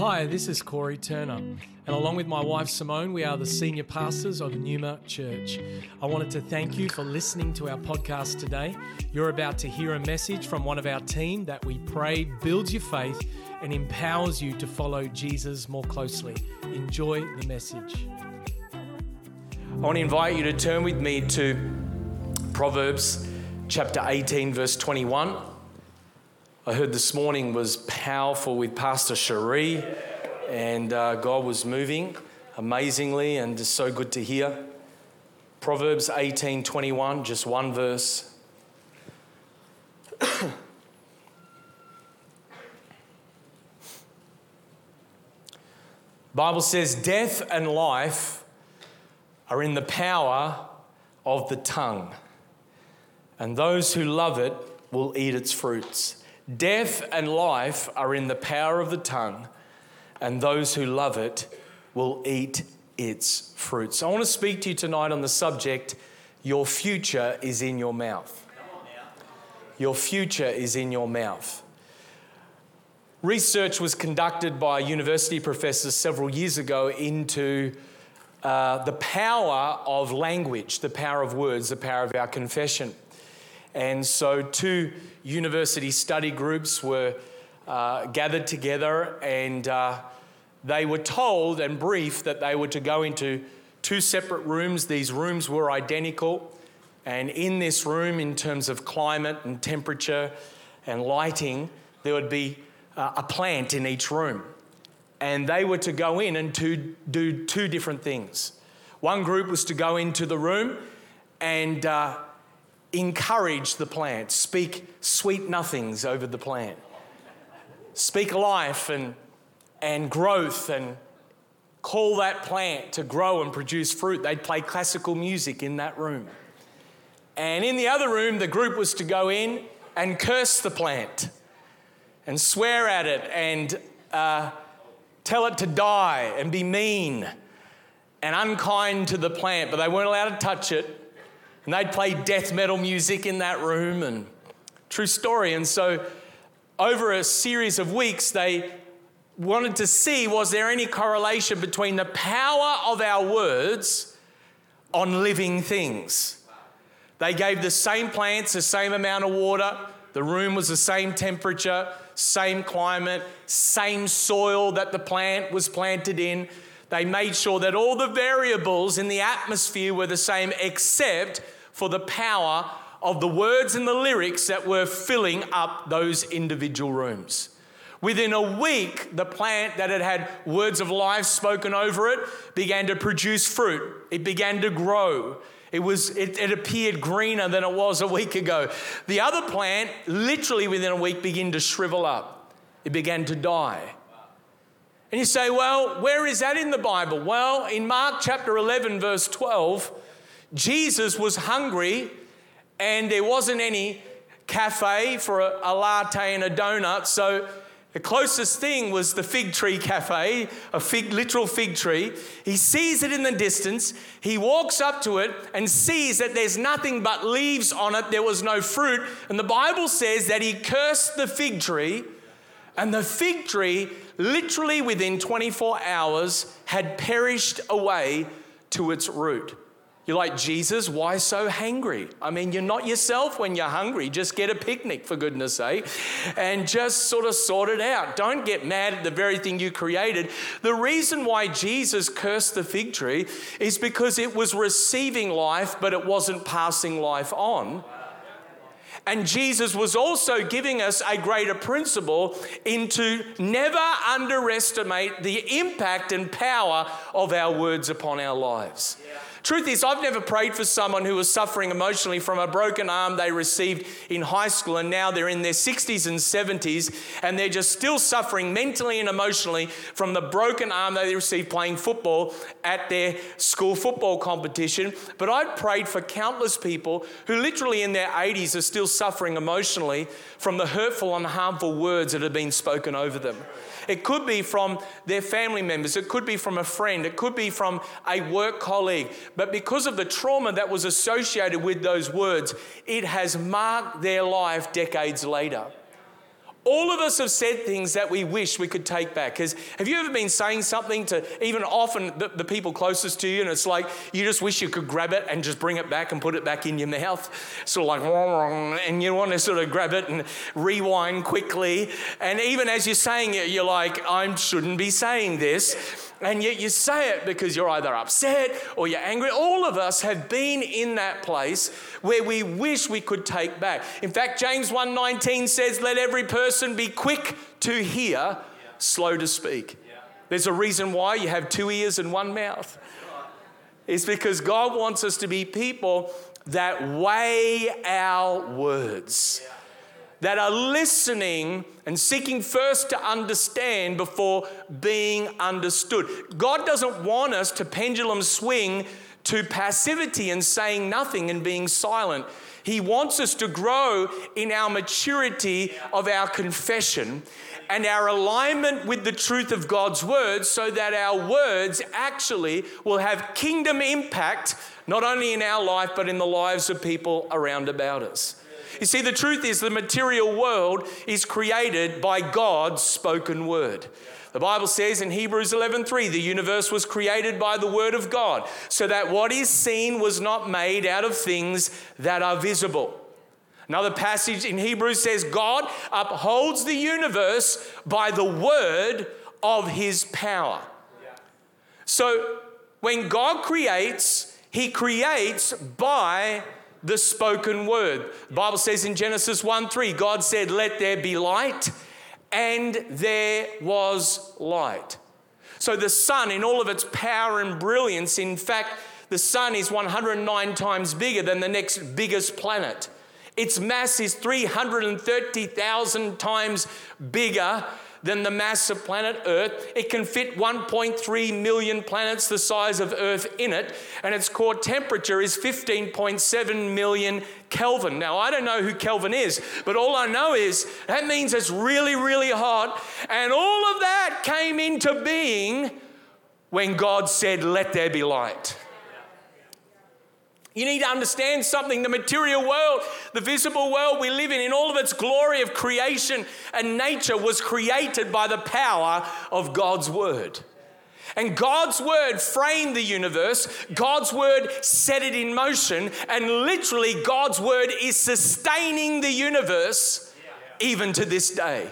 Hi, this is Corey Turner, and along with my wife Simone, we are the senior pastors of Numa Church. I wanted to thank you for listening to our podcast today. You're about to hear a message from one of our team that we pray builds your faith and empowers you to follow Jesus more closely. Enjoy the message. I want to invite you to turn with me to Proverbs chapter 18, verse 21. I heard this morning was powerful with Pastor Cherie, and uh, God was moving amazingly, and just so good to hear. Proverbs 18 21, just one verse. Bible says, Death and life are in the power of the tongue, and those who love it will eat its fruits. Death and life are in the power of the tongue, and those who love it will eat its fruits. I want to speak to you tonight on the subject Your future is in your mouth. Your future is in your mouth. Research was conducted by university professors several years ago into uh, the power of language, the power of words, the power of our confession. And so, two university study groups were uh, gathered together, and uh, they were told and briefed that they were to go into two separate rooms. These rooms were identical, and in this room, in terms of climate and temperature and lighting, there would be uh, a plant in each room. And they were to go in and to do two different things. One group was to go into the room and uh, encourage the plant, speak sweet nothings over the plant, speak life and, and growth and call that plant to grow and produce fruit. They'd play classical music in that room. And in the other room, the group was to go in and curse the plant and swear at it and uh, tell it to die and be mean and unkind to the plant, but they weren't allowed to touch it and they'd play death metal music in that room, and true story. And so, over a series of weeks, they wanted to see was there any correlation between the power of our words on living things. They gave the same plants the same amount of water, the room was the same temperature, same climate, same soil that the plant was planted in. They made sure that all the variables in the atmosphere were the same, except for the power of the words and the lyrics that were filling up those individual rooms. Within a week, the plant that had had words of life spoken over it began to produce fruit. It began to grow. It, was, it, it, appeared greener than it was a week ago. The other plant, literally within a week, began to shrivel up. It began to die. And you say, well, where is that in the Bible? Well, in Mark chapter 11, verse 12, Jesus was hungry and there wasn't any cafe for a, a latte and a donut. So the closest thing was the fig tree cafe, a fig, literal fig tree. He sees it in the distance. He walks up to it and sees that there's nothing but leaves on it. There was no fruit. And the Bible says that he cursed the fig tree, and the fig tree literally within 24 hours had perished away to its root. You're like, Jesus, why so hangry? I mean, you're not yourself when you're hungry. Just get a picnic, for goodness sake, and just sort of sort it out. Don't get mad at the very thing you created. The reason why Jesus cursed the fig tree is because it was receiving life, but it wasn't passing life on. And Jesus was also giving us a greater principle into never underestimate the impact and power of our words upon our lives. Yeah. Truth is, I've never prayed for someone who was suffering emotionally from a broken arm they received in high school and now they're in their 60s and 70s and they're just still suffering mentally and emotionally from the broken arm they received playing football at their school football competition. But I've prayed for countless people who literally in their 80s are still suffering emotionally from the hurtful and harmful words that have been spoken over them. It could be from their family members, it could be from a friend, it could be from a work colleague. But because of the trauma that was associated with those words, it has marked their life decades later. All of us have said things that we wish we could take back. Because have you ever been saying something to even often the, the, people closest to you, and it's like you just wish you could grab it and just bring it back and put it back in your mouth? Sort of like, and you want to sort of grab it and rewind quickly. And even as you're saying it, you're like, I shouldn't be saying this and yet you say it because you're either upset or you're angry. All of us have been in that place where we wish we could take back. In fact, James 1:19 says, "Let every person be quick to hear, yeah. slow to speak." Yeah. There's a reason why you have two ears and one mouth. It's because God wants us to be people that weigh our words. Yeah that are listening and seeking first to understand before being understood. God doesn't want us to pendulum swing to passivity and saying nothing and being silent. He wants us to grow in our maturity of our confession and our alignment with the truth of God's word so that our words actually will have kingdom impact not only in our life but in the lives of people around about us. You see, the truth is the material world is created by God's spoken word. The Bible says in Hebrews 11:3, the universe was created by the word of God, so that what is seen was not made out of things that are visible. Another passage in Hebrews says God upholds the universe by the word of his power. So when God creates, he creates by the spoken word. The Bible says in Genesis 1 3, God said, Let there be light, and there was light. So the sun, in all of its power and brilliance, in fact, the sun is 109 times bigger than the next biggest planet. Its mass is 330,000 times bigger than the mass of planet Earth. It can fit 1.3 million planets the size of Earth in it, and its core temperature is 15.7 million Kelvin. Now, I don't know who Kelvin is, but all I know is that means it's really, really hot, and all of that came into being when God said, Let there be light. You need to understand something. The material world, the visible world we live in, in all of its glory of creation and nature, was created by the power of God's Word. And God's Word framed the universe, God's Word set it in motion, and literally, God's Word is sustaining the universe even to this day.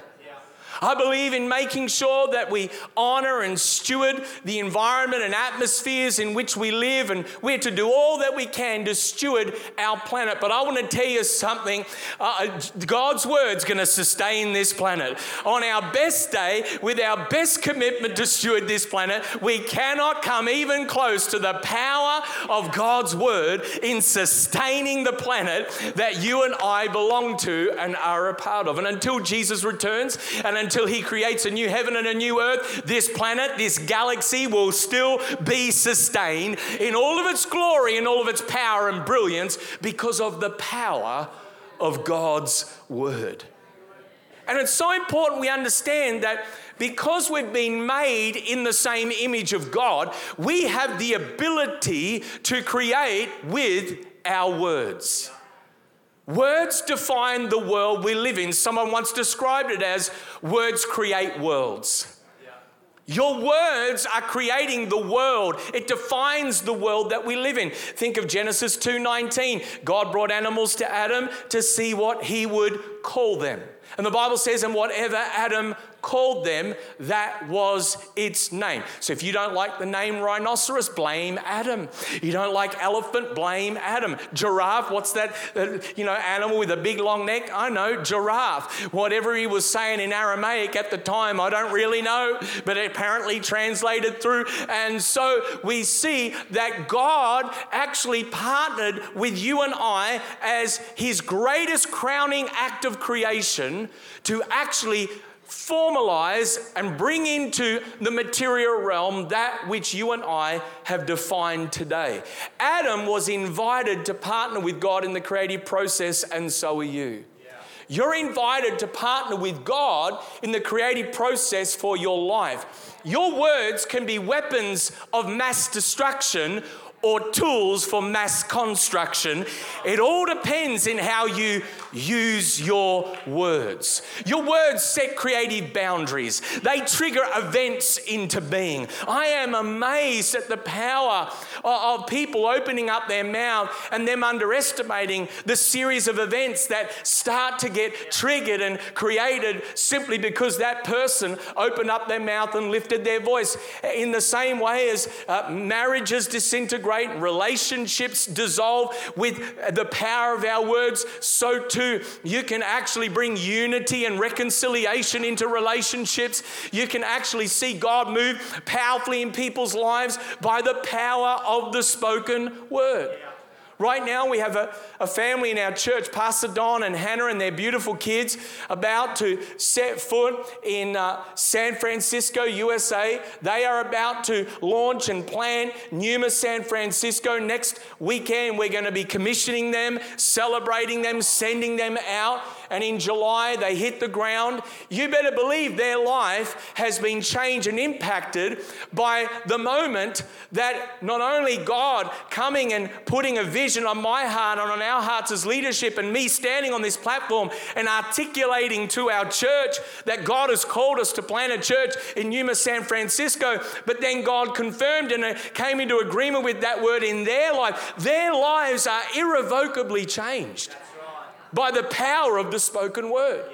I believe in making sure that we honor and steward the environment and atmospheres in which we live, and we're to do all that we can to steward our planet. But I want to tell you something uh, God's word's going to sustain this planet. On our best day, with our best commitment to steward this planet, we cannot come even close to the power of God's word in sustaining the planet that you and I belong to and are a part of. And until Jesus returns, and until he creates a new heaven and a new earth, this planet, this galaxy will still be sustained in all of its glory and all of its power and brilliance because of the power of God's word. And it's so important we understand that because we've been made in the same image of God, we have the ability to create with our words. Words define the world we live in. Someone once described it as words create worlds. Your words are creating the world. It defines the world that we live in. Think of Genesis 2:19. God brought animals to Adam to see what he would call them. And the Bible says, and whatever Adam called them, that was its name. So if you don't like the name rhinoceros, blame Adam. You don't like elephant, blame Adam. Giraffe, what's that, uh, you know, animal with a big long neck? I know, giraffe. Whatever he was saying in Aramaic at the time, I don't really know, but apparently translated through. And so we see that God actually partnered with you and I as his greatest crowning act of creation to actually formalize and bring into the material realm that which you and I have defined today. Adam was invited to partner with God in the creative process, and so are you. You're invited to partner with God in the creative process for your life. Your words can be weapons of mass destruction or tools for mass construction. It all depends in how you use your words. Your words set creative boundaries, they trigger events into being. I am amazed at the power of people opening up their mouth and them underestimating the series of events that start to get triggered and created simply because that person opened up their mouth and lifted their voice. In the same way as uh, marriages disintegrate, relationships dissolve with the power of our words, so too you can actually bring unity and reconciliation into relationships. You can actually see God move powerfully in people's lives by the power of the spoken word. Right now, we have a, a family in our church, Pastor Don and Hannah and their beautiful kids, about to set foot in uh, San Francisco, USA. They are about to launch and plan Numa San Francisco. Next weekend, we're going to be commissioning them, celebrating them, sending them out and in July they hit the ground, you better believe their life has been changed and impacted by the moment that not only God coming and putting a vision on my heart and on our hearts as leadership, and me standing on this platform and articulating to our church that God has called us to plant a church in Numa, San Francisco, but then God confirmed and uh, came into agreement with that word in their life. Their lives are irrevocably changed by the power of the spoken word.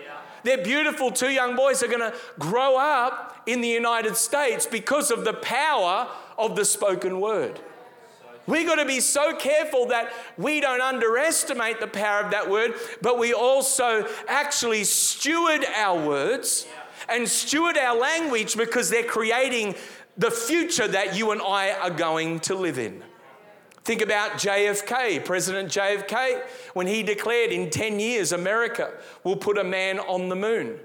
They're beautiful two young boys are going to grow up in the United States because of the power of the spoken word. We've got to be so careful that we don't underestimate the power of that word, but we also actually steward our words and steward our language because they're creating the future that you and I are going to live in. Think about JFK, President JFK, when he declared in 10 years America will put a man on the moon.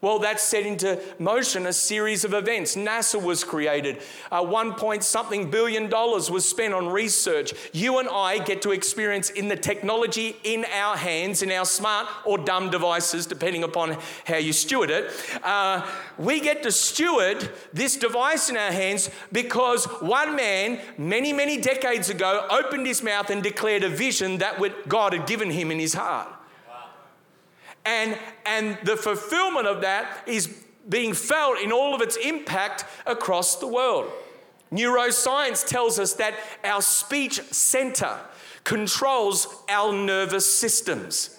Well, that set into motion a series of events. NASA was created. Uh, one point something billion dollars was spent on research. You and I get to experience in the technology in our hands, in our smart or dumb devices, depending upon how you steward it. Uh, we get to steward this device in our hands because one man, many, many decades ago, opened his mouth and declared a vision that God had given him in his heart. And, and the fulfillment of that is being felt in all of its impact across the world. Neuroscience tells us that our speech center controls our nervous systems.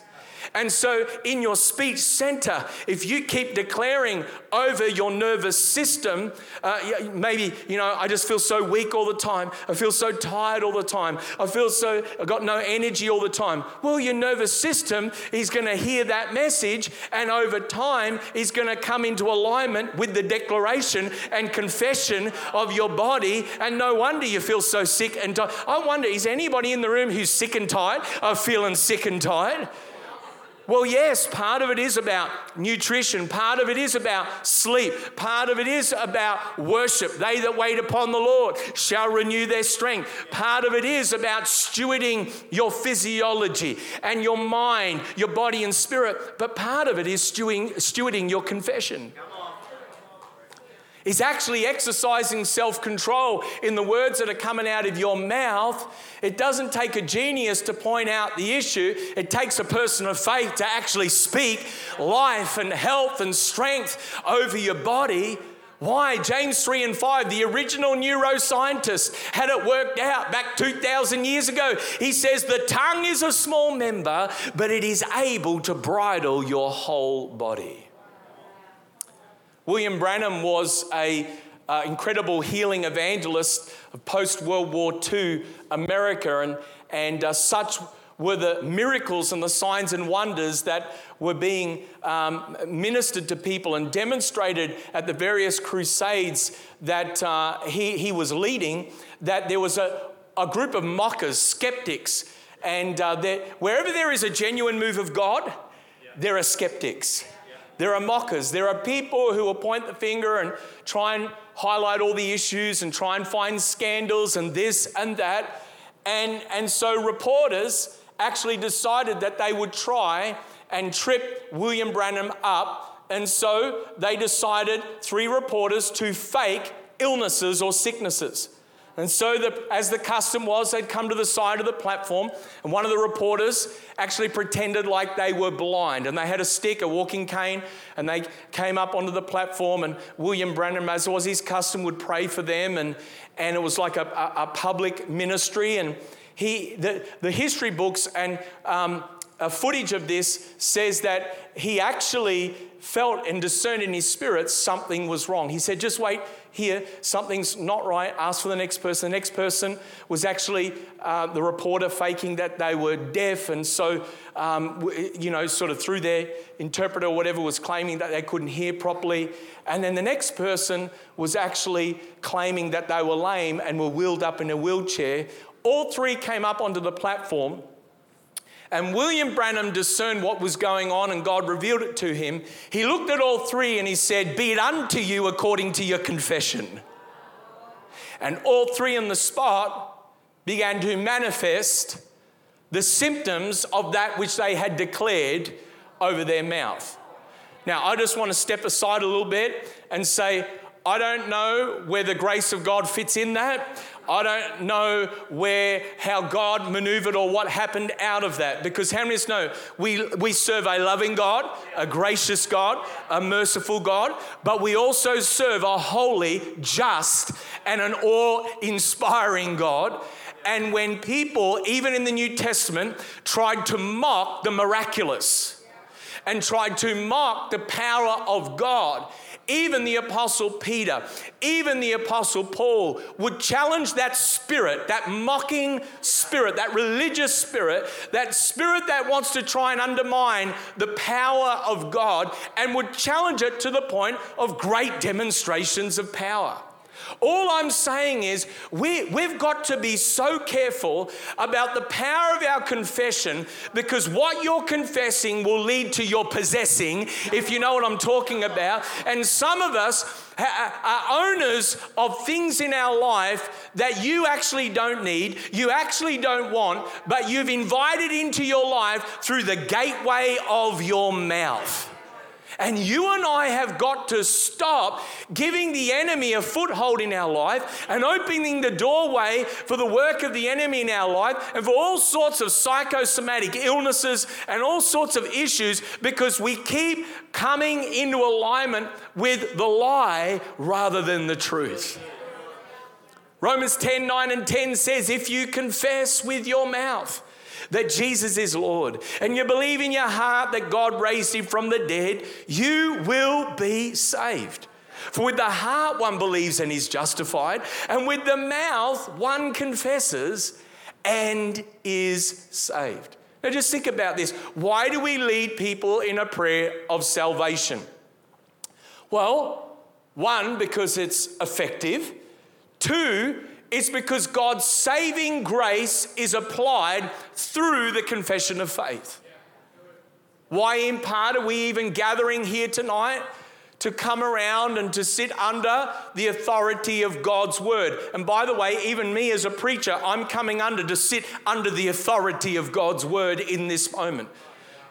And so, in your speech center, if you keep declaring over your nervous system, uh, maybe, you know, I just feel so weak all the time. I feel so tired all the time. I feel so, I got no energy all the time. Well, your nervous system is going to hear that message, and over time, is going to come into alignment with the declaration and confession of your body. And no wonder you feel so sick and tired. I wonder, is anybody in the room who's sick and tired, of feeling sick and tired? Well, yes, part of it is about nutrition, part of it is about sleep, part of it is about worship. They that wait upon the Lord shall renew their strength. Part of it is about stewarding your physiology and your mind, your body and spirit, but part of it is stewarding, stewarding your confession is actually exercising self control in the words that are coming out of your mouth. It doesn't take a genius to point out the issue, it takes a person of faith to actually speak life and health and strength over your body. Why? James 3 and 5, the original neuroscientist had it worked out back 2,000 years ago. He says, The tongue is a small member, but it is able to bridle your whole body. William Branham was a uh, incredible healing evangelist of post World War II America, and, and uh, such were the miracles and the signs and wonders that were being um, ministered to people and demonstrated at the various crusades that uh, he, he was leading, that there was a, a group of mockers, skeptics, and uh, wherever there is a genuine move of God, yeah. there are skeptics. There are mockers. There are people who will point the finger and try and highlight all the issues and try and find scandals and this and that. And, and so reporters actually decided that they would try and trip William Branham up. And so they decided, three reporters, to fake illnesses or sicknesses. And so, the, as the custom was, they'd come to the side of the platform, and one of the reporters actually pretended like they were blind. And they had a stick, a walking cane, and they came up onto the platform. And William Branham, as was his custom, would pray for them. And, and it was like a, a, a public ministry. And he, the, the history books and um, footage of this says that he actually felt and discerned in his spirit something was wrong. He said, Just wait here, something's not right. Ask for the next person. The next person was actually uh, the reporter faking that they were deaf. And so, um, you know, sort of through their interpreter or whatever, was claiming that they couldn't hear properly. And then the next person was actually claiming that they were lame and were wheeled up in a wheelchair. All three came up onto the platform and William Branham discerned what was going on and God revealed it to him. He looked at all three and he said, Be it unto you according to your confession. And all three on the spot began to manifest the symptoms of that which they had declared over their mouth. Now, I just want to step aside a little bit and say, I don't know where the grace of God fits in that. I don't know where, how God maneuvered or what happened out of that. Because how many of us know we, we serve a loving God, a gracious God, a merciful God, but we also serve a holy, just, and an awe inspiring God. And when people, even in the New Testament, tried to mock the miraculous and tried to mock the power of God, even the Apostle Peter, even the Apostle Paul would challenge that spirit, that mocking spirit, that religious spirit, that spirit that wants to try and undermine the power of God, and would challenge it to the point of great demonstrations of power. All I'm saying is we, we've got to be so careful about the power of our confession because what you're confessing will lead to your possessing, if you know what I'm talking about. And some of us are owners of things in our life that you actually don't need, you actually don't want, but you've invited into your life through the gateway of your mouth. And you and I have got to stop giving the enemy a foothold in our life and opening the doorway for the work of the enemy in our life and for all sorts of psychosomatic illnesses and all sorts of issues because we keep coming into alignment with the lie rather than the truth. Romans 10 9 and 10 says, If you confess with your mouth, that Jesus is Lord and you believe in your heart that God raised him from the dead, you will be saved. For with the heart one believes and is justified, and with the mouth one confesses and is saved. Now just think about this. Why do we lead people in a prayer of salvation? Well, one, because it's effective. Two, it's because God's saving grace is applied through the confession of faith. Why, in part, are we even gathering here tonight? To come around and to sit under the authority of God's word. And by the way, even me as a preacher, I'm coming under to sit under the authority of God's word in this moment.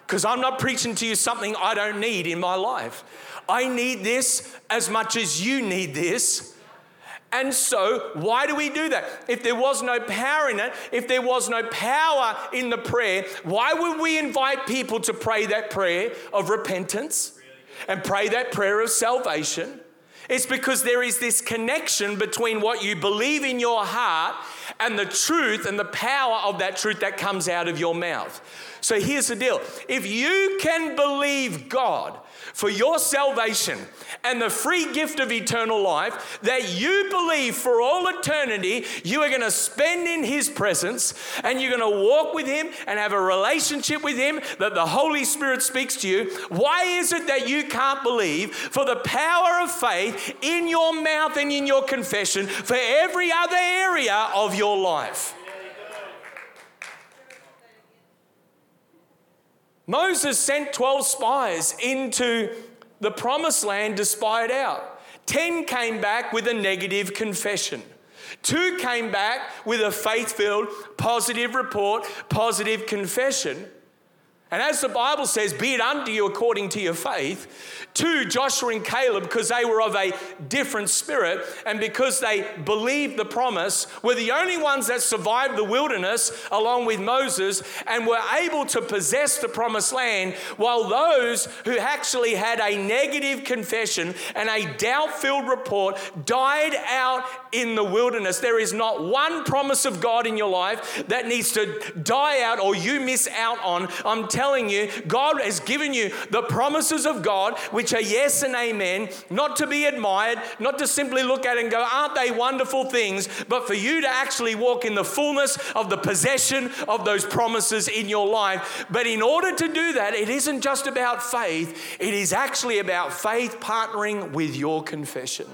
Because I'm not preaching to you something I don't need in my life. I need this as much as you need this and so, why do we do that? If there was no power in it, if there was no power in the prayer, why would we invite people to pray that prayer of repentance and pray that prayer of salvation? It's because there is this connection between what you believe in your heart and the truth and the power of that truth that comes out of your mouth. So here's the deal if you can believe God, for your salvation and the free gift of eternal life that you believe for all eternity you are going to spend in His presence and you're going to walk with Him and have a relationship with Him that the Holy Spirit speaks to you. Why is it that you can't believe for the power of faith in your mouth and in your confession for every other area of your life? Moses sent 12 spies into the promised land to spy it out. 10 came back with a negative confession. Two came back with a faith filled, positive report, positive confession. And as the Bible says, be it unto you according to your faith, to Joshua and Caleb, because they were of a different spirit and because they believed the promise, were the only ones that survived the wilderness along with Moses and were able to possess the promised land, while those who actually had a negative confession and a doubt filled report died out in the wilderness. There is not one promise of God in your life that needs to die out or you miss out on. I'm telling you, God has given you the promises of God, which are yes and amen, not to be admired, not to simply look at and go, aren't they wonderful things, but for you to actually walk in the fullness of the possession of those promises in your life. But in order to do that, it isn't just about faith, it is actually about faith partnering with your confession.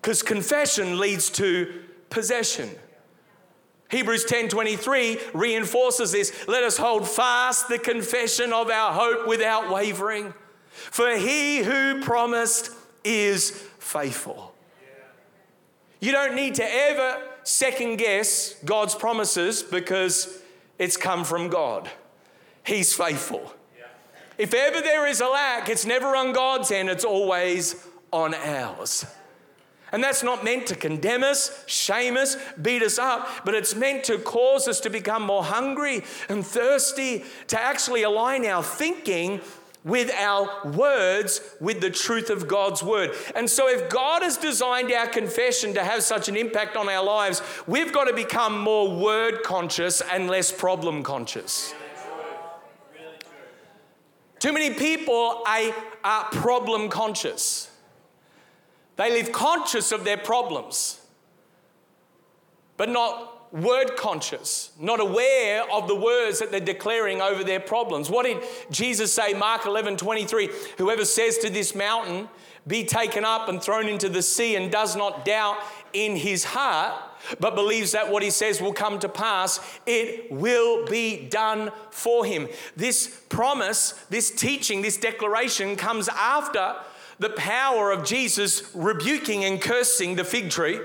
Because confession leads to possession. Hebrews 10:23 reinforces this. Let us hold fast the confession of our hope without wavering. For he who promised is faithful. You don't need to ever second guess God's promises because it's come from God. He's faithful. If ever there is a lack, it's never on God's end, it's always on ours. And that's not meant to condemn us, shame us, beat us up, but it's meant to cause us to become more hungry and thirsty, to actually align our thinking with our words with the truth of God's word. And so, if God has designed our confession to have such an impact on our lives, we've got to become more word conscious and less problem conscious. Too many people are problem conscious. They live conscious of their problems, but not word conscious, not aware of the words that they're declaring over their problems. What did Jesus say, Mark 11 23? Whoever says to this mountain, be taken up and thrown into the sea, and does not doubt in his heart, but believes that what he says will come to pass, it will be done for him. This promise, this teaching, this declaration comes after the power of Jesus rebuking and cursing the fig tree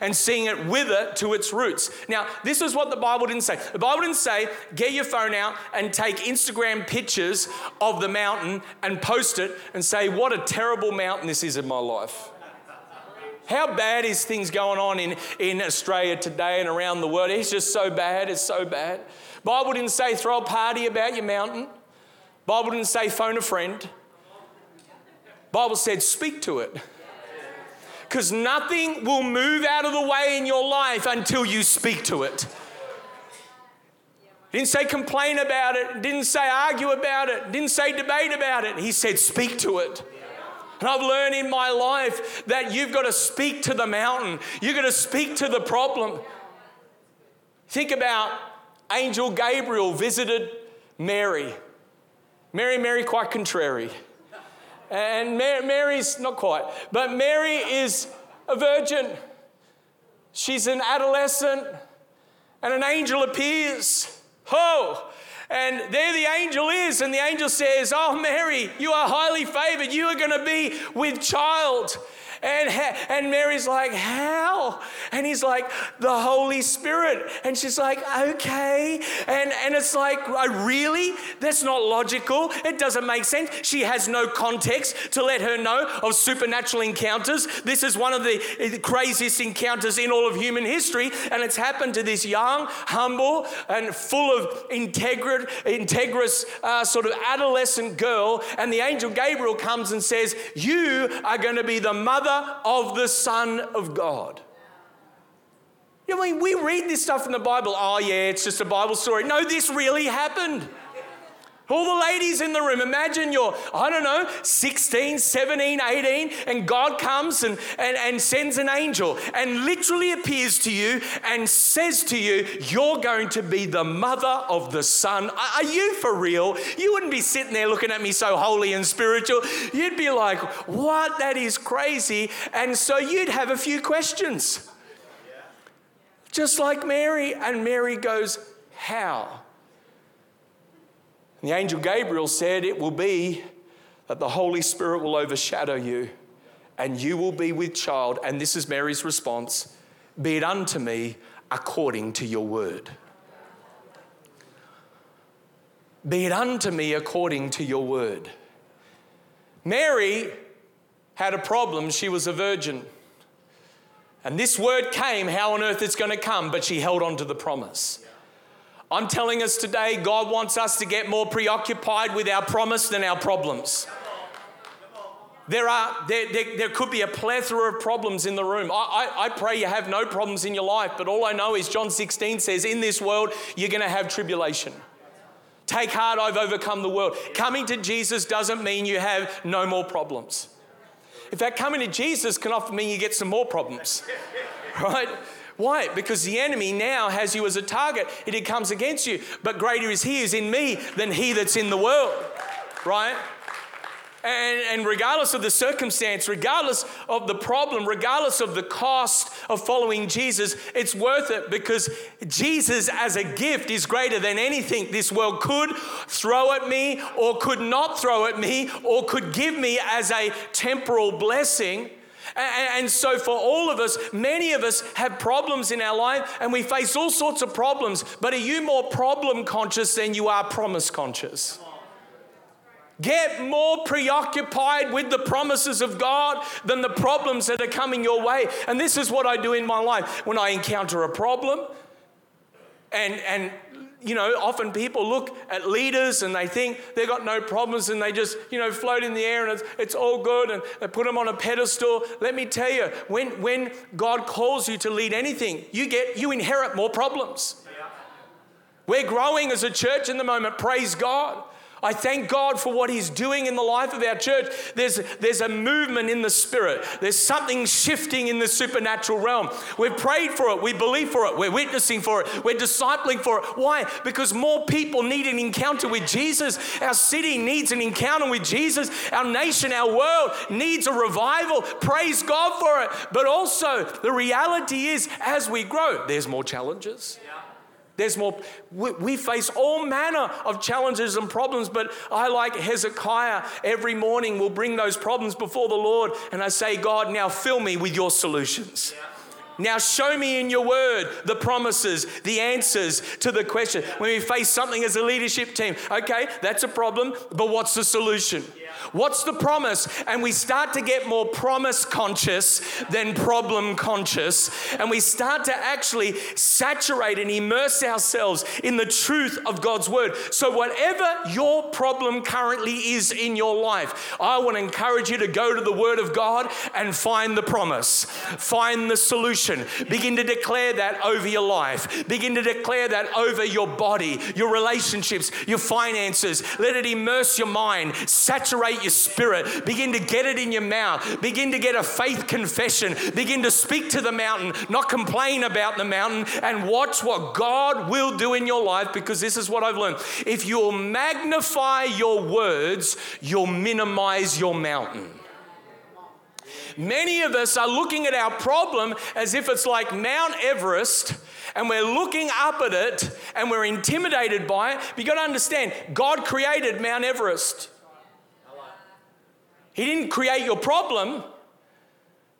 and seeing it wither to its roots. Now, this is what the Bible didn't say. The Bible didn't say, get your phone out and take Instagram pictures of the mountain and post it and say, what a terrible mountain this is in my life. How bad is things going on in, in Australia today and around the world? It's just so bad, it's so bad. Bible didn't say throw a party about your mountain. Bible didn't say phone a friend. Bible said, speak to it. Because nothing will move out of the way in your life until you speak to it. Didn't say complain about it, didn't say argue about it, didn't say debate about it. He said speak to it. And I've learned in my life that you've got to speak to the mountain, you've got to speak to the problem. Think about Angel Gabriel visited Mary. Mary, Mary, quite contrary. And Mary's not quite, but Mary is a virgin. She's an adolescent, and an angel appears. Oh, and there the angel is, and the angel says, Oh, Mary, you are highly favored. You are going to be with child. And, and Mary's like, How? And he's like, The Holy Spirit. And she's like, Okay. And, and it's like, Really? That's not logical. It doesn't make sense. She has no context to let her know of supernatural encounters. This is one of the craziest encounters in all of human history. And it's happened to this young, humble, and full of integri- integrous uh, sort of adolescent girl. And the angel Gabriel comes and says, You are going to be the mother of the Son of God. You know, I mean, we read this stuff in the Bible. Oh, yeah, it's just a Bible story. No, this really happened. All the ladies in the room, imagine you're, I don't know, 16, 17, 18, and God comes and, and, and sends an angel and literally appears to you and says to you, You're going to be the mother of the Son. Are you for real? You wouldn't be sitting there looking at me so holy and spiritual. You'd be like, What? That is crazy. And so you'd have a few questions. Just like Mary. And Mary goes, How? The angel Gabriel said, It will be that the Holy Spirit will overshadow you and you will be with child. And this is Mary's response Be it unto me according to your word. be it unto me according to your word. Mary had a problem. She was a virgin. And this word came, how on earth it's going to come, but she held on to the promise. I'm telling us today, God wants us to get more preoccupied with our promise than our problems. There, are, there, there, there, could be a plethora of problems in the room. I, I, I pray you have no problems in your life, but all I know is John 16 says, In this world, you're going to have tribulation. Take heart, I've overcome the world. Coming to Jesus doesn't mean you have no more problems. In fact, coming to Jesus can often mean you get some more problems, right? Why? Because the enemy now has you as a target. It comes against you. But greater is he who's in me than he that's in the world, right? And, and, regardless of the circumstance, regardless of the problem, regardless of the cost of following Jesus, it's worth it because Jesus as a gift is greater than anything this world could throw at me or could not throw at me or could give me as a temporal blessing. And so, for all of us, many of us have problems in our life and we face all sorts of problems. But are you more problem conscious than you are promise conscious? Get more preoccupied with the promises of God than the problems that are coming your way. And this is what I do in my life. When I encounter a problem, and, and you know, often people look at leaders and they think they've got no problems and they just, you know, float in the air and it's, it's all good and they put them on a pedestal. Let me tell you, when, when God calls you to lead anything, you get, you inherit more problems. We're growing as a church in the moment, praise God. I thank God for what He's doing in the life of our church. There's, there's a movement in the Spirit, there's something shifting in the supernatural realm. We've prayed for it, we believe for it, we're witnessing for it, we're discipling for it. Why? Because more people need an encounter with Jesus. Our city needs an encounter with Jesus. Our nation, our world needs a revival. Praise God for it. But also, the reality is, as we grow, there's more challenges. There's more, we, we, face all manner of challenges and problems, but I, like Hezekiah, every morning will bring those problems before the Lord and I say, God, now fill me with your solutions. Yeah. Now, show me in your word the promises, the answers to the question. When we face something as a leadership team, okay, that's a problem, but what's the solution? Yeah. What's the promise? And we start to get more promise conscious than problem conscious. And we start to actually saturate and immerse ourselves in the truth of God's word. So, whatever your problem currently is in your life, I want to encourage you to go to the word of God and find the promise, find the solution. Begin to declare that over your life, begin to declare that over your body, your relationships, your finances. Let it immerse your mind, saturate your spirit. Begin to get it in your mouth. Begin to get a faith confession. Begin to speak to the mountain, not complain about the mountain, and watch what God will do in your life because this is what I've learned. If you'll magnify your words, you'll minimize your mountain. Many of us are looking at our problem as if it's like Mount Everest and we're looking up at it and we're intimidated by it. But you got to understand, God created Mount Everest. He didn't create your problem.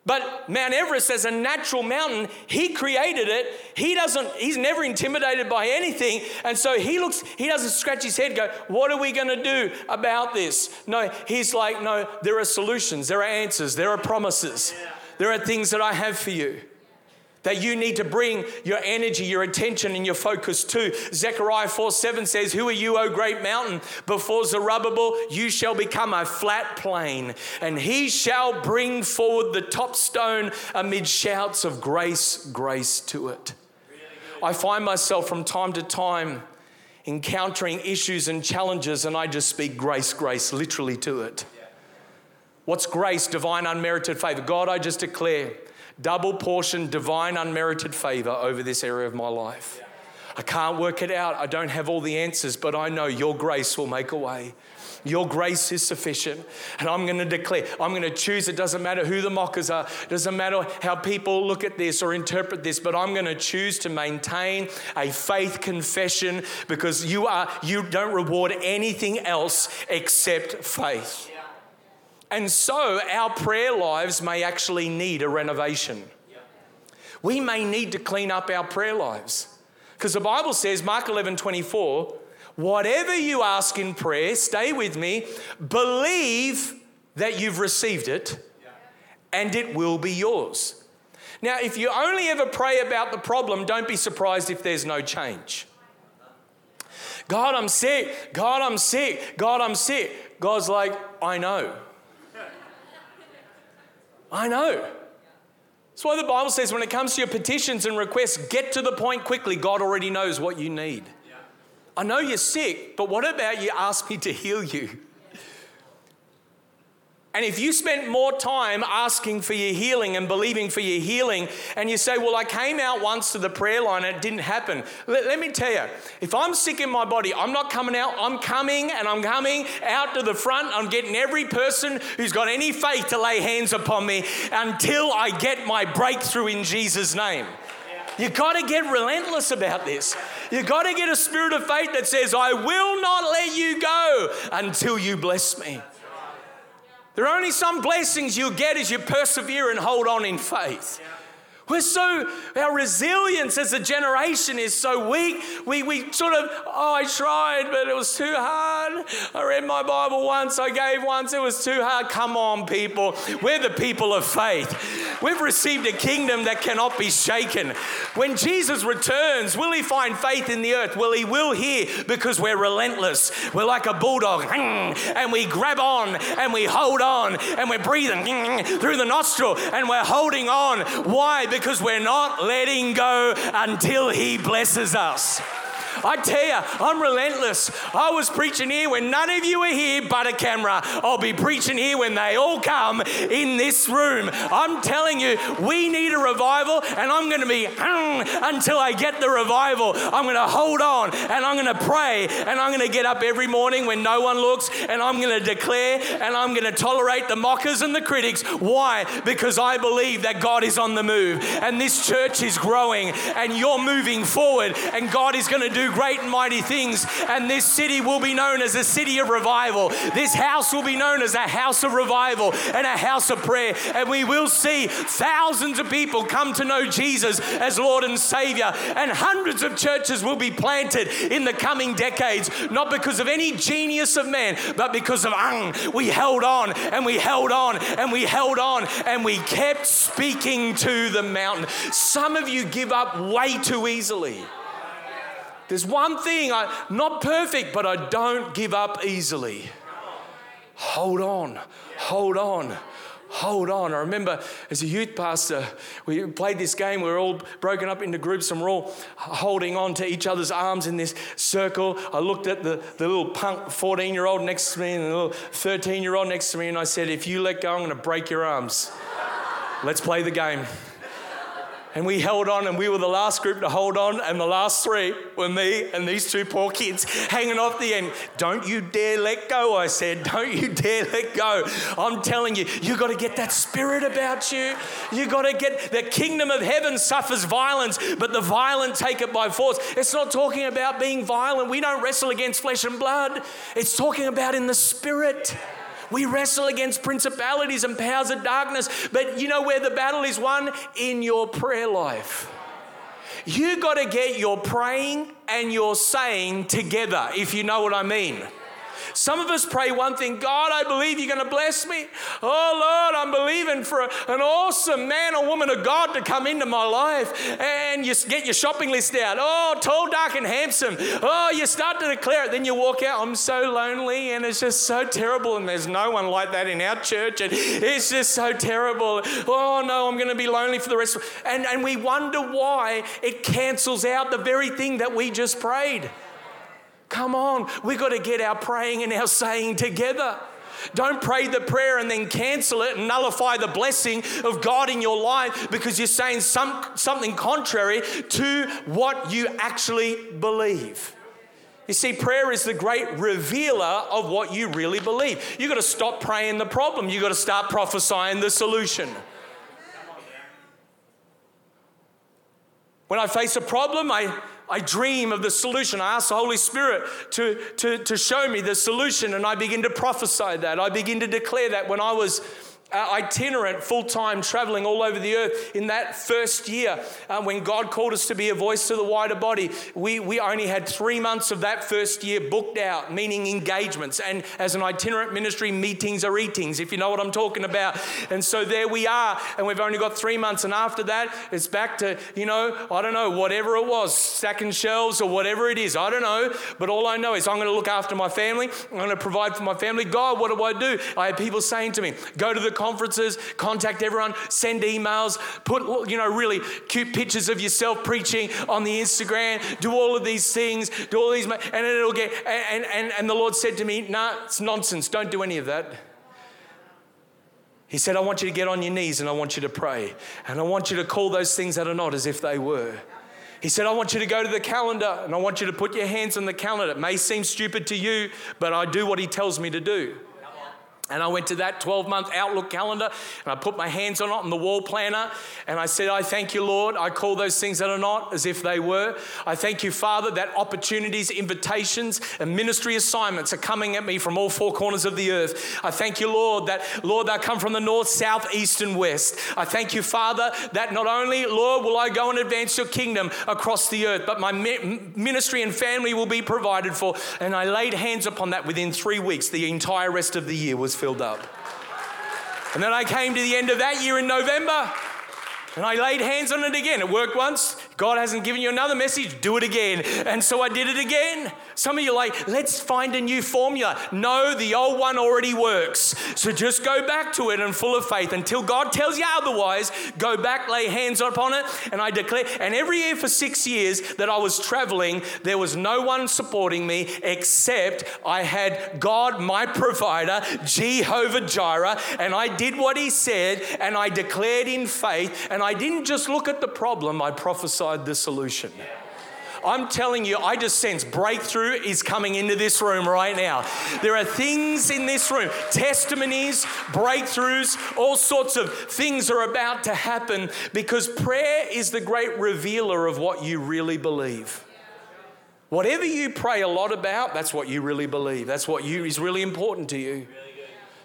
But Mount Everest, as a natural mountain, he created it. He doesn't, he's never intimidated by anything. And so he looks, he doesn't scratch his head, go, What are we going to do about this? No, he's like, No, there are solutions, there are answers, there are promises, there are things that I have for you that you need to bring your energy, your attention, and your focus to. Zechariah 4 7 says, Who are you, O great mountain? Before Zerubbabel, you shall become a flat plain, and he shall bring forward the top stone amid shouts of grace, grace to it. I find myself from time to time encountering issues and challenges, and I just speak grace, grace, literally to it. What's grace? Divine unmerited favor. God, I just declare double portion, divine, unmerited favor over this area of my life. I can't work it out. I don't have all the answers, but I know your grace will make a way. Your grace is sufficient. And I'm going to declare, I'm going to choose. It doesn't matter who the mockers are, it doesn't matter how people look at this or interpret this, but I'm going to choose to maintain a faith confession because you are you don't reward anything else except faith. And so our prayer lives may actually need a renovation. We may need to clean up our prayer lives. Because the Bible says, Mark 11 24, whatever you ask in prayer, stay with me, believe that you've received it and it will be yours. Now, if you only ever pray about the problem, don't be surprised if there's no change. God, I'm sick. God, I'm sick. God, I'm sick. God's like, I know. I know. That's why the Bible says when it comes to your petitions and requests, get to the point quickly. God already knows what you need. I know you're sick, but what about you ask me to heal you? And if you spent more time asking for your healing and believing for your healing, and you say, Well, I came out once to the prayer line and it didn't happen, let, let, me tell you, if I'm sick in my body, I'm not coming out, I'm coming and I'm coming out to the front. I'm getting every person who's got any faith to lay hands upon me until I get my breakthrough in Jesus' name. You got to get relentless about this. You got to get a spirit of faith that says, I will not let you go until you bless me. There are only some blessings you'll get as you persevere and hold on in faith. We're so, our resilience as a generation is so weak. We, we sort of, oh, I tried, but it was too hard. I read my Bible once, I gave once, it was too hard. Come on, people. We're the people of faith. We've received a kingdom that cannot be shaken. When Jesus returns, will he find faith in the earth? Well, he will here because we're relentless. We're like a bulldog, and we grab on and we hold on and we're breathing through the nostril and we're holding on. Why? because we're not letting go until He blesses us. I tell you, I'm relentless. I was preaching here when none of you are here but a camera. I'll be preaching here when they all come in this room. I'm telling you, we need a revival, and I'm going to be until I get the revival. I'm going to hold on and I'm going to pray and I'm going to get up every morning when no one looks and I'm going to declare and I'm going to tolerate the mockers and the critics. Why? Because I believe that God is on the move and this church is growing and you're moving forward and God is going to do great and mighty things, and this city will be known as a city of revival. This house will be known as a house of revival and a house of prayer, and we will see thousands of people come to know Jesus as Lord and Savior, and hundreds of churches will be planted in the coming decades, not because of any genius of man, but because of um, we held on and we held on and we held on and we kept speaking to the mountain. Some of you give up way too easily. There's one thing, I'm not perfect, but I don't give up easily. Hold on, hold on, hold on. I remember as a youth pastor, we played this game. We were all broken up into groups and we're all holding on to each other's arms in this circle. I looked at the, the little punk 14 year old next to me and the little 13 year old next to me, and I said, If you let go, I'm going to break your arms. Let's play the game. And we held on, and we were the last group to hold on, and the last three were me and these two poor kids hanging off the end. Don't you dare let go, I said. Don't you dare let go. I'm telling you, you got to get that spirit about you. You got to get the kingdom of heaven suffers violence, but the violent take it by force. It's not talking about being violent. We don't wrestle against flesh and blood, it's talking about in the spirit. We wrestle against principalities and powers of darkness, but you know where the battle is won? In your prayer life. You got to get your praying and your saying together, if you know what I mean. Some of us pray one thing God, I believe you're going to bless me. Oh, Lord, I'm believing for an awesome man or woman of God to come into my life. And you get your shopping list out. Oh, tall, dark, and handsome. Oh, you start to declare it. Then you walk out, I'm so lonely and it's just so terrible. And there's no one like that in our church. And it's just so terrible. Oh, no, I'm going to be lonely for the rest. Of, and, and we wonder why it cancels out the very thing that we just prayed. Come on, we've got to get our praying and our saying together. Don't pray the prayer and then cancel it and nullify the blessing of God in your life because you're saying some, something contrary to what you actually believe. You see, prayer is the great revealer of what you really believe. You've got to stop praying the problem, you've got to start prophesying the solution. When I face a problem, I I dream of the solution. I ask the Holy Spirit to, to, to show me the solution, and I begin to prophesy that. I begin to declare that when I was uh, itinerant, full time, traveling all over the earth. In that first year, uh, when God called us to be a voice to the wider body, we, we only had three months of that first year booked out, meaning engagements. And as an itinerant ministry, meetings are eatings, if you know what I'm talking about. And so there we are, and we've only got three months. And after that, it's back to, you know, I don't know, whatever it was, stacking shelves or whatever it is. I don't know. But all I know is I'm going to look after my family, I'm going to provide for my family. God, what do I do? I have people saying to me, go to the conferences, contact everyone, send emails, put, you know, really cute pictures of yourself preaching on the Instagram, do all of these things, do all these, and it'll get, and, and, and the Lord said to me, nah, it's nonsense. Don't do any of that. He said, I want you to get on your knees and I want you to pray. And I want you to call those things that are not as if they were. He said, I want you to go to the calendar and I want you to put your hands on the calendar. It may seem stupid to you, but I do what he tells me to do. And I went to that 12 month Outlook calendar and I put my hands on it on the wall planner and I said, I thank you, Lord. I call those things that are not as if they were. I thank you, Father, that opportunities, invitations, and ministry assignments are coming at me from all four corners of the earth. I thank you, Lord, that, Lord, they come from the north, south, east, and west. I thank you, Father, that not only, Lord, will I go and advance your kingdom across the earth, but my ministry and family will be provided for. And I laid hands upon that within three weeks. The entire rest of the year was filled up. And then I came to the end of that year in November and I laid hands on it again. It worked once. God hasn't given you another message, do it again. And so I did it again. Some of you like, let's find a new formula. No, the old one already works. So just go back to it and full of faith until God tells you otherwise. Go back, lay hands upon it, and I declare. And every year for six years that I was traveling, there was no one supporting me except I had God, my provider, Jehovah Jireh, and I did what He said, and I declared in faith, and I didn't just look at the problem, I prophesied the solution. I'm telling you, I just sense breakthrough is coming into this room right now. There are things in this room, testimonies, breakthroughs, all sorts of things are about to happen because prayer is the great revealer of what you really believe. Whatever you pray a lot about, that's what you really believe. That's what you is really important to you.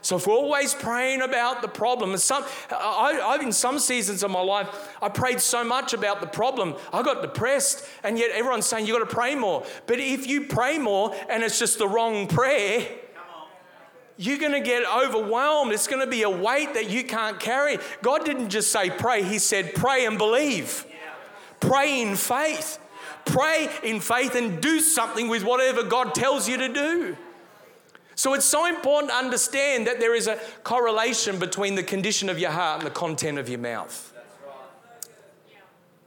So if we're always praying about the problem, and some, I, I, in some seasons of my life, I prayed so much about the problem, I got depressed, and yet everyone's saying you got to pray more. But if you pray more and it's just the wrong prayer, you're going to get overwhelmed. It's going to be a weight that you can't carry. God didn't just say pray, He said pray and believe. Pray in faith. Pray in faith and do something with whatever God tells you to do. So it's so important to understand that there is a correlation between the condition of your heart and the content of your mouth.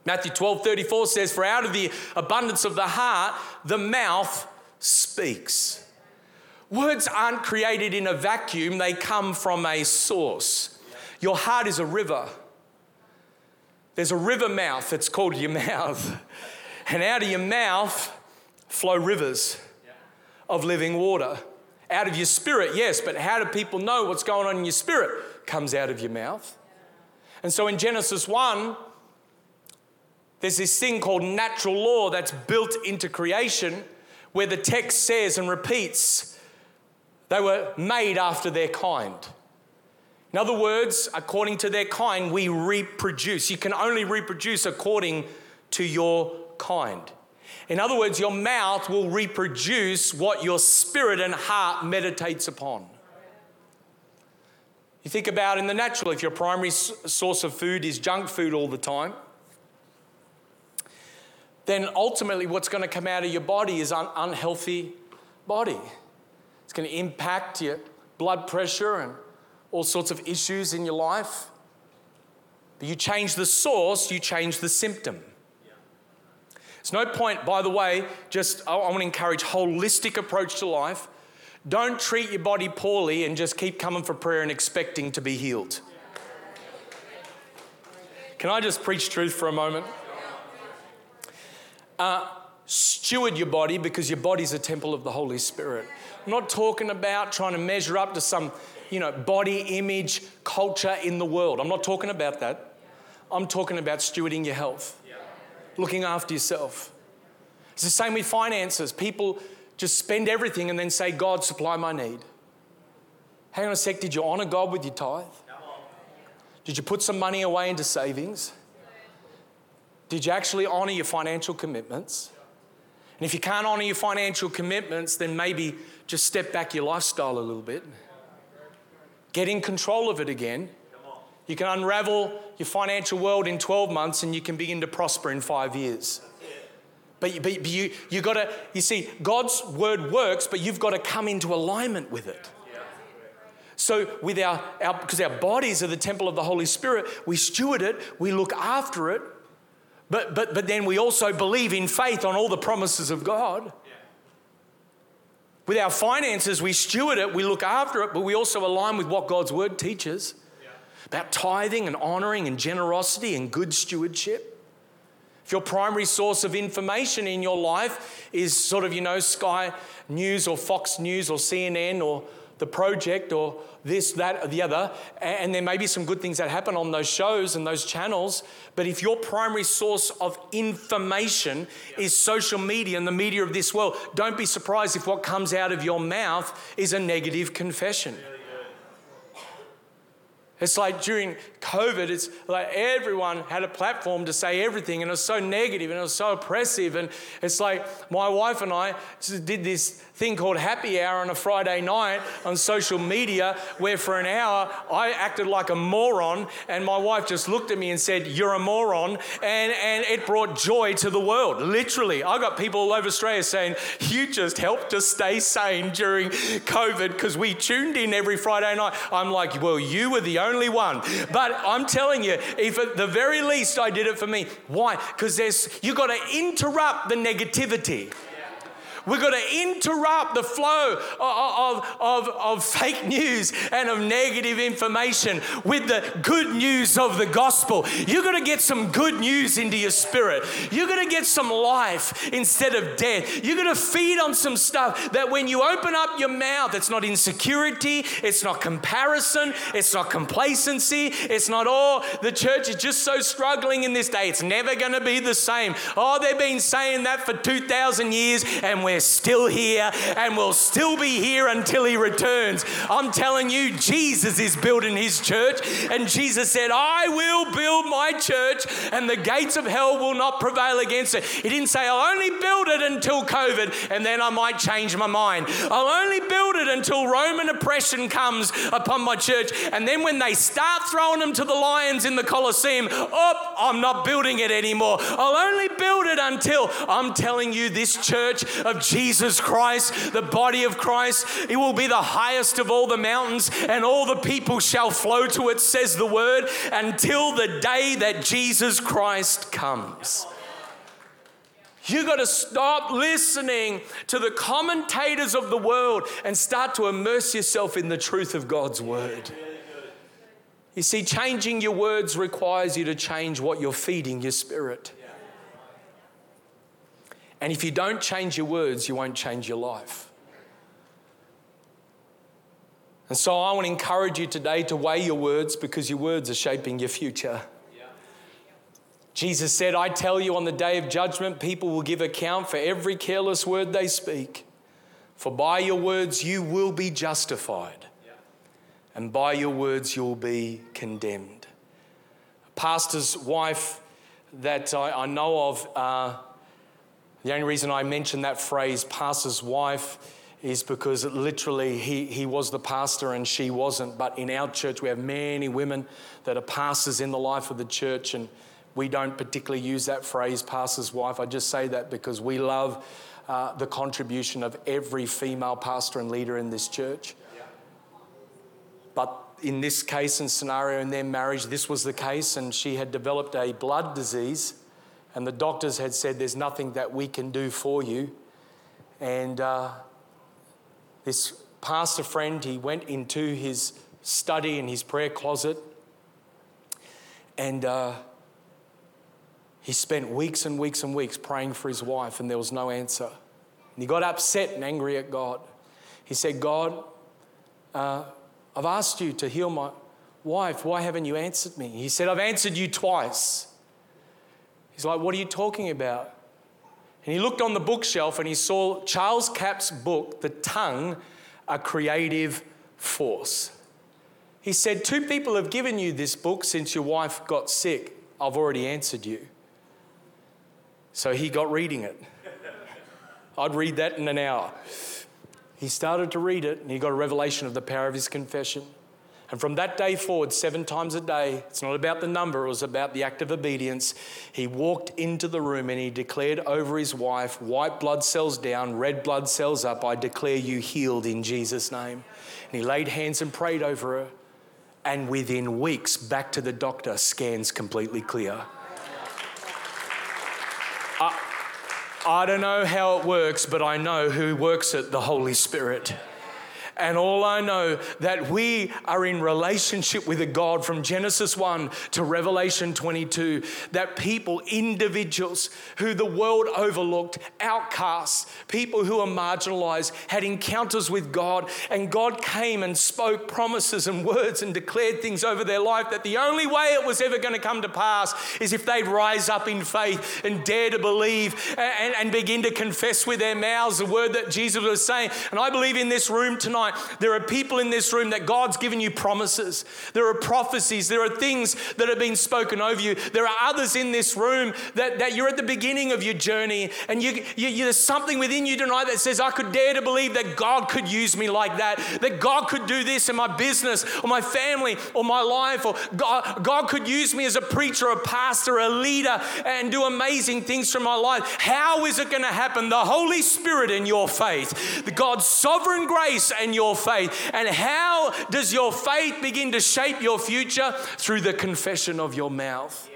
Matthew 12 34 says, For out of the abundance of the heart, the mouth speaks. Words aren't created in a vacuum, they come from a source. Your heart is a river. There's a river mouth, it's called your mouth. And out of your mouth flow rivers of living water. Out of your spirit, yes, but how do people know what's going on in your spirit? Comes out of your mouth. And so in Genesis 1, there's this thing called natural law that's built into creation where the text says and repeats they were made after their kind. In other words, according to their kind, we reproduce. You can only reproduce according to your kind. In other words, your mouth will reproduce what your spirit and heart meditates upon. You think about in the natural, if your primary source of food is junk food all the time, then ultimately what's going to come out of your body is an unhealthy body. It's going to impact your blood pressure and all sorts of issues in your life. But you change the source, you change the symptom. It's no point, by the way, just I want to encourage holistic approach to life. Don't treat your body poorly and just keep coming for prayer and expecting to be healed. Can I just preach truth for a moment? Uh, steward your body because your body's a temple of the Holy Spirit. I'm not talking about trying to measure up to some, you know, body image culture in the world. I'm not talking about that. I'm talking about stewarding your health looking after yourself. It's the same with finances. People just spend everything and then say, God, supply my need. Hang on a sec, did you honor God with your tithe? Did you put some money away into savings? Did you actually honor your financial commitments? And if you can't honor your financial commitments, then maybe just step back your lifestyle a little bit. Get in control of it again. You can unravel your financial world in 12 months and you can begin to prosper in five years. But, you, but you, you got to, you see, God's word works, but you've got to come into alignment with it. So, with our, our, because our bodies are the temple of the Holy Spirit, we steward it, we look after it, but, but, but then we also believe in faith on all the promises of God. With our finances, we steward it, we look after it, but we also align with what God's word teaches about tithing and honoring and generosity and good stewardship. If your primary source of information in your life is sort of, you know, Sky News or Fox News or CNN or the project or this, that, or the other, and there may be some good things that happen on those shows and those channels, but if your primary source of information is social media and the media of this world, don't be surprised if what comes out of your mouth is a negative confession. It's like during COVID, it's like everyone had a platform to say everything, and it was so negative and it was so oppressive. And it's like my wife and I did this thing called happy hour on a Friday night on social media, where for an hour I acted like a moron, and my wife just looked at me and said, You're a moron. And, and it brought joy to the world. Literally, I got people all over Australia saying, You just helped us stay sane during COVID because we tuned in every Friday night. I'm like, Well, you were the only one. But I'm telling you, if at the very least I did it for me, why? Because there's you got to interrupt the negativity. We've got to interrupt the flow of, of, of, fake news and of negative information with the good news of the gospel. You're going to get some good news into your spirit. You're going to get some life instead of death. You're going to feed on some stuff that when you open up your mouth, it's not insecurity, it's not comparison, it's not complacency, it's not, oh, the church is just so struggling in this day. It's never going to be the same. Oh, they've been saying that for 2,000 years and we're we're still here and will still be here until he returns. I'm telling you, Jesus is building his church, and Jesus said, I will build my church, and the gates of hell will not prevail against it. He didn't say, I'll only build it until COVID, and then I might change my mind. I'll only build it until Roman oppression comes upon my church, and then when they start throwing them to the lions in the Colosseum, oh, I'm not building it anymore. I'll only build it until I'm telling you, this church of Jesus Christ, the body of Christ. It will be the highest of all the mountains, and all the people shall flow to it, says the word, until the day that Jesus Christ comes. You got to stop listening to the commentators of the world and start to immerse yourself in the truth of God's word. You see, changing your words requires you to change what you're feeding your spirit. And if you don't change your words, you won't change your life. And so I want to encourage you today to weigh your words because your words are shaping your future. Jesus said, I tell you, on the day of judgment, people will give account for every careless word they speak. For by your words you will be justified, and by your words you'll be condemned. A pastor's wife that I, I know of uh, the only reason I mention that phrase, pastor's wife, is because literally he, he was the pastor and she wasn't. But in our church, we have many women that are pastors in the life of the church, and we don't particularly use that phrase, pastor's wife. I just say that because we love uh, the contribution of every female pastor and leader in this church. But in this case and scenario in their marriage, this was the case, and she had developed a blood disease and the doctors had said, There's nothing that we can do for you. And uh, this pastor friend, he went into his study in his prayer closet and uh, he spent weeks and weeks and weeks praying for his wife, and there was no answer. And he got upset and angry at God. He said, God, uh, I've asked you to heal my wife. Why haven't you answered me? He said, I've answered you twice. He's like, What are you talking about? And he looked on the bookshelf and he saw Charles Capps' book, The Tongue, A Creative Force. He said, Two people have given you this book since your wife got sick. I've already answered you. So he got reading it. I'd read that in an hour. He started to read it and he got a revelation of the power of his confession. And from that day forward, seven times a day, it's not about the number, it was about the act of obedience. He walked into the room and he declared over his wife, white blood cells down, red blood cells up, I declare you healed in Jesus' name. And he laid hands and prayed over her. And within weeks, back to the doctor, scans completely clear. I, I don't know how it works, but I know who works it the Holy Spirit. And all I know that we are in relationship with a God from Genesis 1 to Revelation 22, that people, individuals who the world overlooked, outcasts, people who are marginalized, had encounters with God, and God came and spoke promises and words and declared things over their life that the only way it was ever going to come to pass is if they'd rise up in faith and dare to believe and, and begin to confess with their mouths the word that Jesus was saying. And I believe in this room tonight tonight, there are people in this room that God's given you promises. There are prophecies. There are things that have been spoken over you. There are others in this room that, that you're at the beginning of your journey and you, you, you, there's something within you tonight that says, I could dare to believe that God could use me like that, that God could do this in my business or my family or my life, or God, God could use me as a preacher, a pastor, a leader, and do amazing things for my life. How is it going to happen? The Holy Spirit in your faith, the God's sovereign grace and your faith. And how does your faith begin to shape your future? Through the confession of your mouth.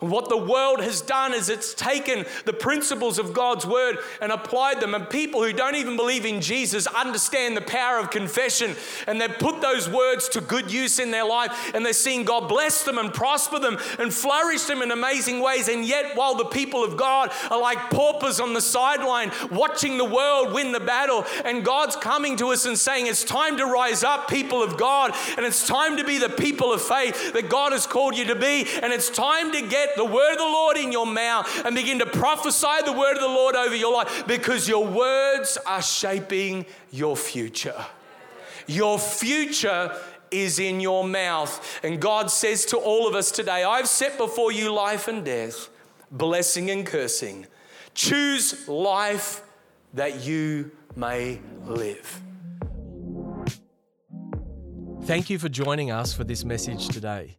What the world has done is it's taken the principles of God's word and applied them. And people who don't even believe in Jesus understand the power of confession and they've put those words to good use in their life and they're seeing God bless them and prosper them and flourish them in amazing ways. And yet, while the people of God are like paupers on the sideline watching the world win the battle, and God's coming to us and saying, It's time to rise up, people of God, and it's time to be the people of faith that God has called you to be, and it's time to get get the word of the Lord in your mouth and begin to prophesy the word of the Lord over your life because your words are shaping your future. Your future is in your mouth. And God says to all of us today, I've set before you life and death, blessing and cursing. Choose life that you may live. Thank you for joining us for this message today.